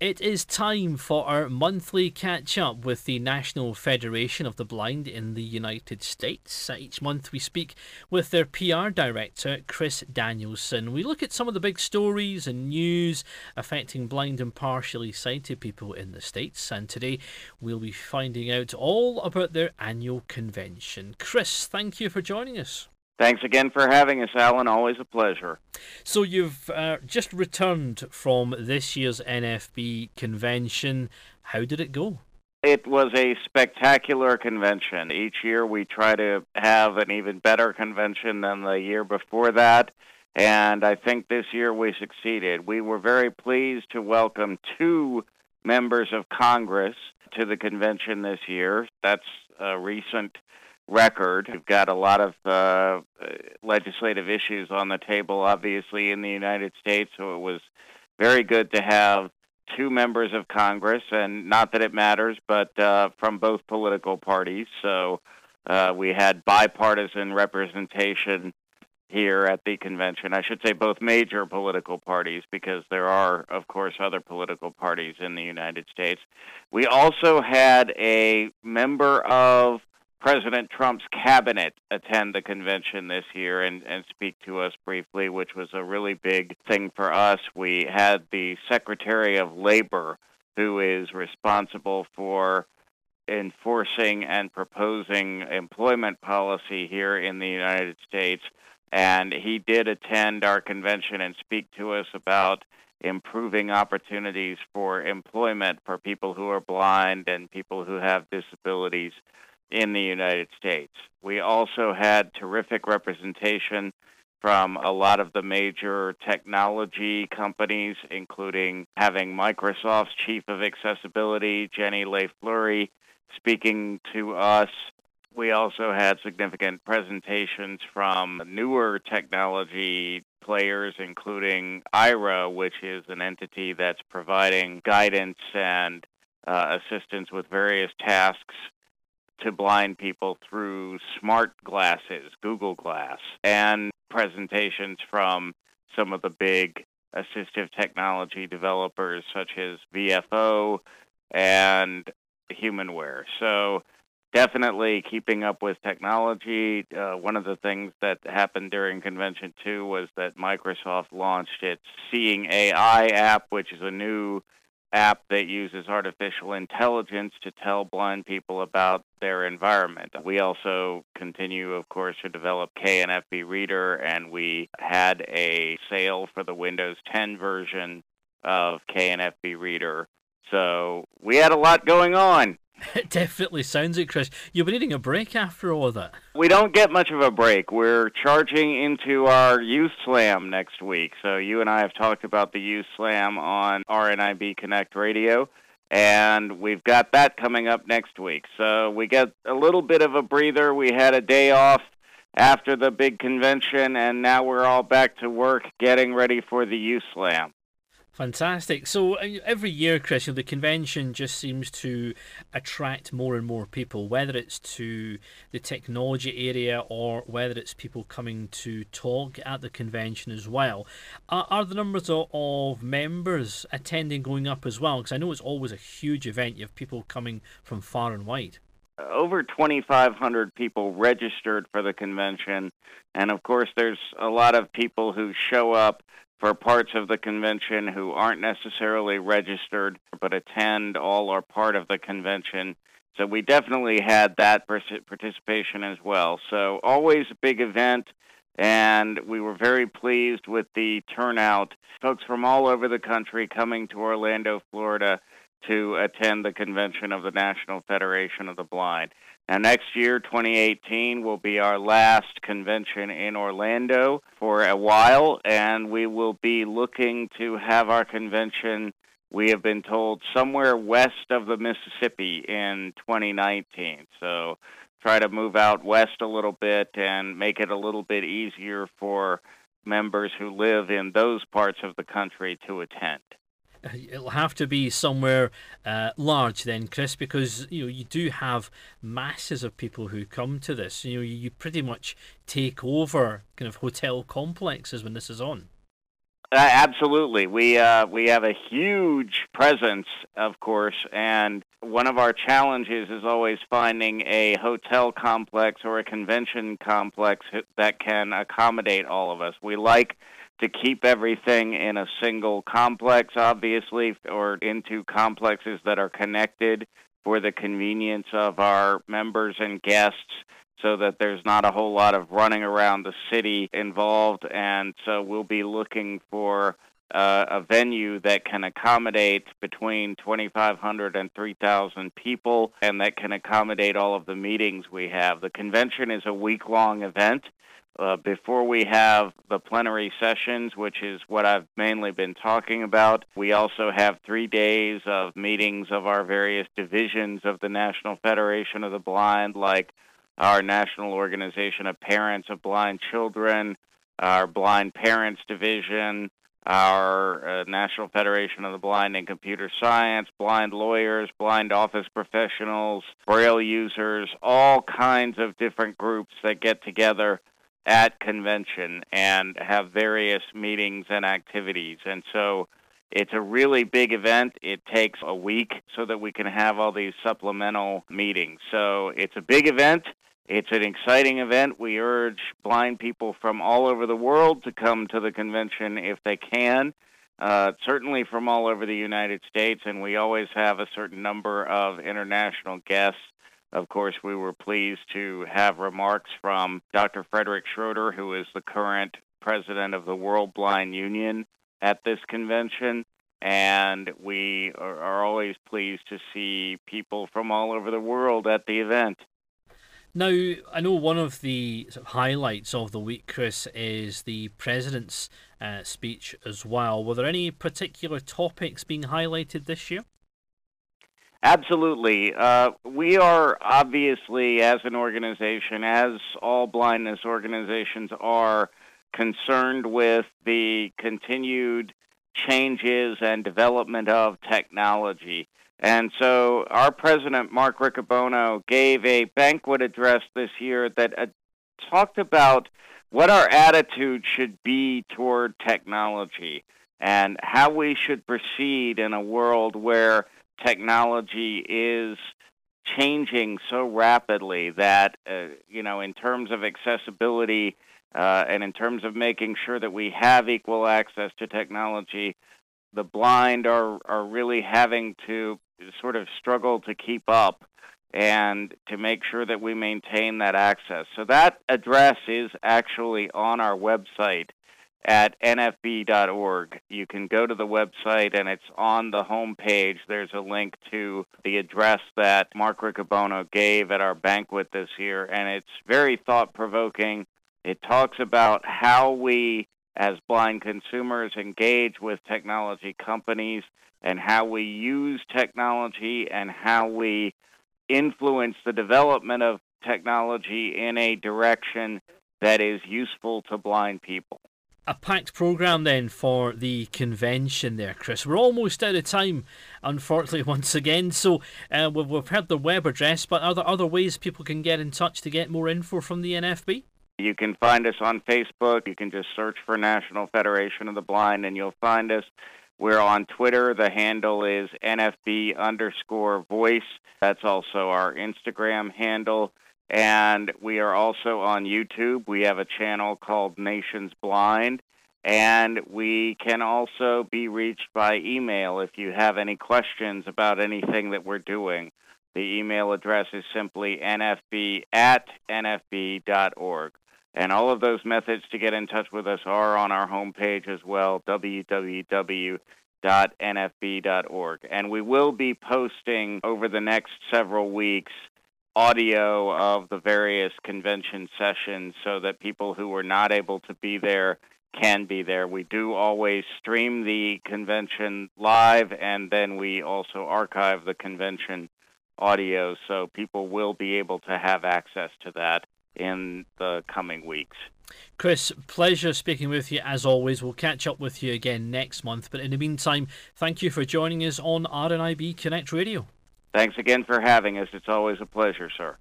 It is time for our monthly catch up with the National Federation of the Blind in the United States. Each month we speak with their PR director, Chris Danielsen. We look at some of the big stories and news affecting blind and partially sighted people in the States, and today we'll be finding out all about their annual convention. Chris, thank you for joining us. Thanks again for having us, Allan. Always a pleasure. So, you've uh, just returned from this year's NFB convention. How did it go? It was a spectacular convention. Each year we try to have an even better convention than the year before that. And I think this year we succeeded. We were very pleased to welcome two members of Congress to the convention this year. That's a recent record. We've got a lot of uh, legislative issues on the table, obviously, in the United States, so it was very good to have two members of Congress, and not that it matters, but uh, from both political parties. So uh, we had bipartisan representation here at the convention. I should say both major political parties, because there are, of course, other political parties in the United States. We also had a member of President Trump's cabinet attend the convention this year and, and speak to us briefly, which was a really big thing for us. We had the Secretary of Labor, who is responsible for enforcing and proposing employment policy here in the United States. And he did attend our convention and speak to us about improving opportunities for employment for people who are blind and people who have disabilities in the United States. We also had terrific representation from a lot of the major technology companies, including having Microsoft's Chief of Accessibility, Jenny Lay-Flurrie, speaking to us. We also had significant presentations from newer technology players, including Aira, which is an entity that's providing guidance and uh, assistance with various tasks to blind people through smart glasses, Google Glass, and presentations from some of the big assistive technology developers such as VFO and Humanware. So, definitely keeping up with technology. Uh, one of the things that happened during convention two was that Microsoft launched its Seeing AI app, which is a new app that uses artificial intelligence to tell blind people about their environment. We also continue, of course, to develop KNFB Reader, and we had a sale for the Windows 10 version of KNFB Reader. So we had a lot going on. It definitely sounds it, Chris. You've been needing a break after all of that. We don't get much of a break. We're charging into our Youth Slam next week. So you and I have talked about the Youth Slam on RNIB Connect Radio, and we've got that coming up next week. So we get a little bit of a breather. We had a day off after the big convention, and now we're all back to work getting ready for the Youth Slam. Fantastic. So uh, every year, Chris, the convention just seems to attract more and more people, whether it's to the technology area or whether it's people coming to talk at the convention as well. Are, are the numbers of, of members attending going up as well? Because I know it's always a huge event. You have people coming from far and wide over 2,500 people registered for the convention. And of course, there's a lot of people who show up for parts of the convention who aren't necessarily registered but attend all or part of the convention. So we definitely had that participation as well. So always a big event, and we were very pleased with the turnout. Folks from all over the country coming to Orlando, Florida to attend the convention of the National Federation of the Blind. Now, next year, 2018, will be our last convention in Orlando for a while, and we will be looking to have our convention, we have been told, somewhere west of the Mississippi in 2019. So, try to move out west a little bit and make it a little bit easier for members who live in those parts of the country to attend it'll have to be somewhere uh, large then, Chris, because you know you do have masses of people who come to this. You know, you pretty much take over kind of hotel complexes when this is on. Uh, absolutely, we uh, we have a huge presence, of course, and one of our challenges is always finding a hotel complex or a convention complex that can accommodate all of us. We like to keep everything in a single complex, obviously, or into complexes that are connected for the convenience of our members and guests so that there's not a whole lot of running around the city involved. And so we'll be looking for uh, a venue that can accommodate between 2,500 and 3,000 people and that can accommodate all of the meetings we have. The convention is a week long event. Uh, before we have the plenary sessions, which is what I've mainly been talking about, we also have three days of meetings of our various divisions of the National Federation of the Blind, like our National Organization of Parents of Blind Children, our Blind Parents Division, our uh, National Federation of the Blind in Computer Science, blind lawyers, blind office professionals, braille users, all kinds of different groups that get together at convention and have various meetings and activities. And so it's a really big event. It takes a week so that we can have all these supplemental meetings. So it's a big event. It's an exciting event. We urge blind people from all over the world to come to the convention if they can, uh, certainly from all over the United States, and we always have a certain number of international guests. Of course, we were pleased to have remarks from Dr. Frederick Schroeder, who is the current president of the World Blind Union at this convention. And we are, are always pleased to see people from all over the world at the event. Now, I know one of the sort of highlights of the week, Chris, is the president's uh, speech as well. Were there any particular topics being highlighted this year? Absolutely. Uh, we are obviously, as an organization, as all blindness organizations are, concerned with the continued changes and development of technology. And so our president, Mark Riccobono, gave a banquet address this year that uh, talked about what our attitude should be toward technology and how we should proceed in a world where technology is changing so rapidly that, uh, you know, in terms of accessibility uh, and in terms of making sure that we have equal access to technology, the blind are, are really having to sort of struggle to keep up and to make sure that we maintain that access. So that address is actually on our website at nfb.org. You can go to the website and it's on the home page. There's a link to the address that Mark Riccobono gave at our banquet this year, and it's very thought provoking. It talks about how we, as blind consumers, engage with technology companies and how we use technology and how we influence the development of technology in a direction that is useful to blind people. A packed program then for the convention there, Chris. We're almost out of time, unfortunately, once again. So uh, we've, we've heard the web address, but are there other ways people can get in touch to get more info from the NFB? You can find us on Facebook. You can just search for National Federation of the Blind, and you'll find us. We're on Twitter. The handle is NFB underscore voice. That's also our Instagram handle. And we are also on YouTube. We have a channel called Nations Blind. And we can also be reached by email if you have any questions about anything that we're doing. The email address is simply nfb at nfb.org. And all of those methods to get in touch with us are on our homepage as well, www.nfb.org. And we will be posting over the next several weeks audio of the various convention sessions so that people who were not able to be there can be there. We do always stream the convention live, and then we also archive the convention audio, so people will be able to have access to that in the coming weeks. Chris, pleasure speaking with you as always. We'll catch up with you again next month. But in the meantime, thank you for joining us on RNIB Connect Radio. Thanks again for having us. It's always a pleasure, sir.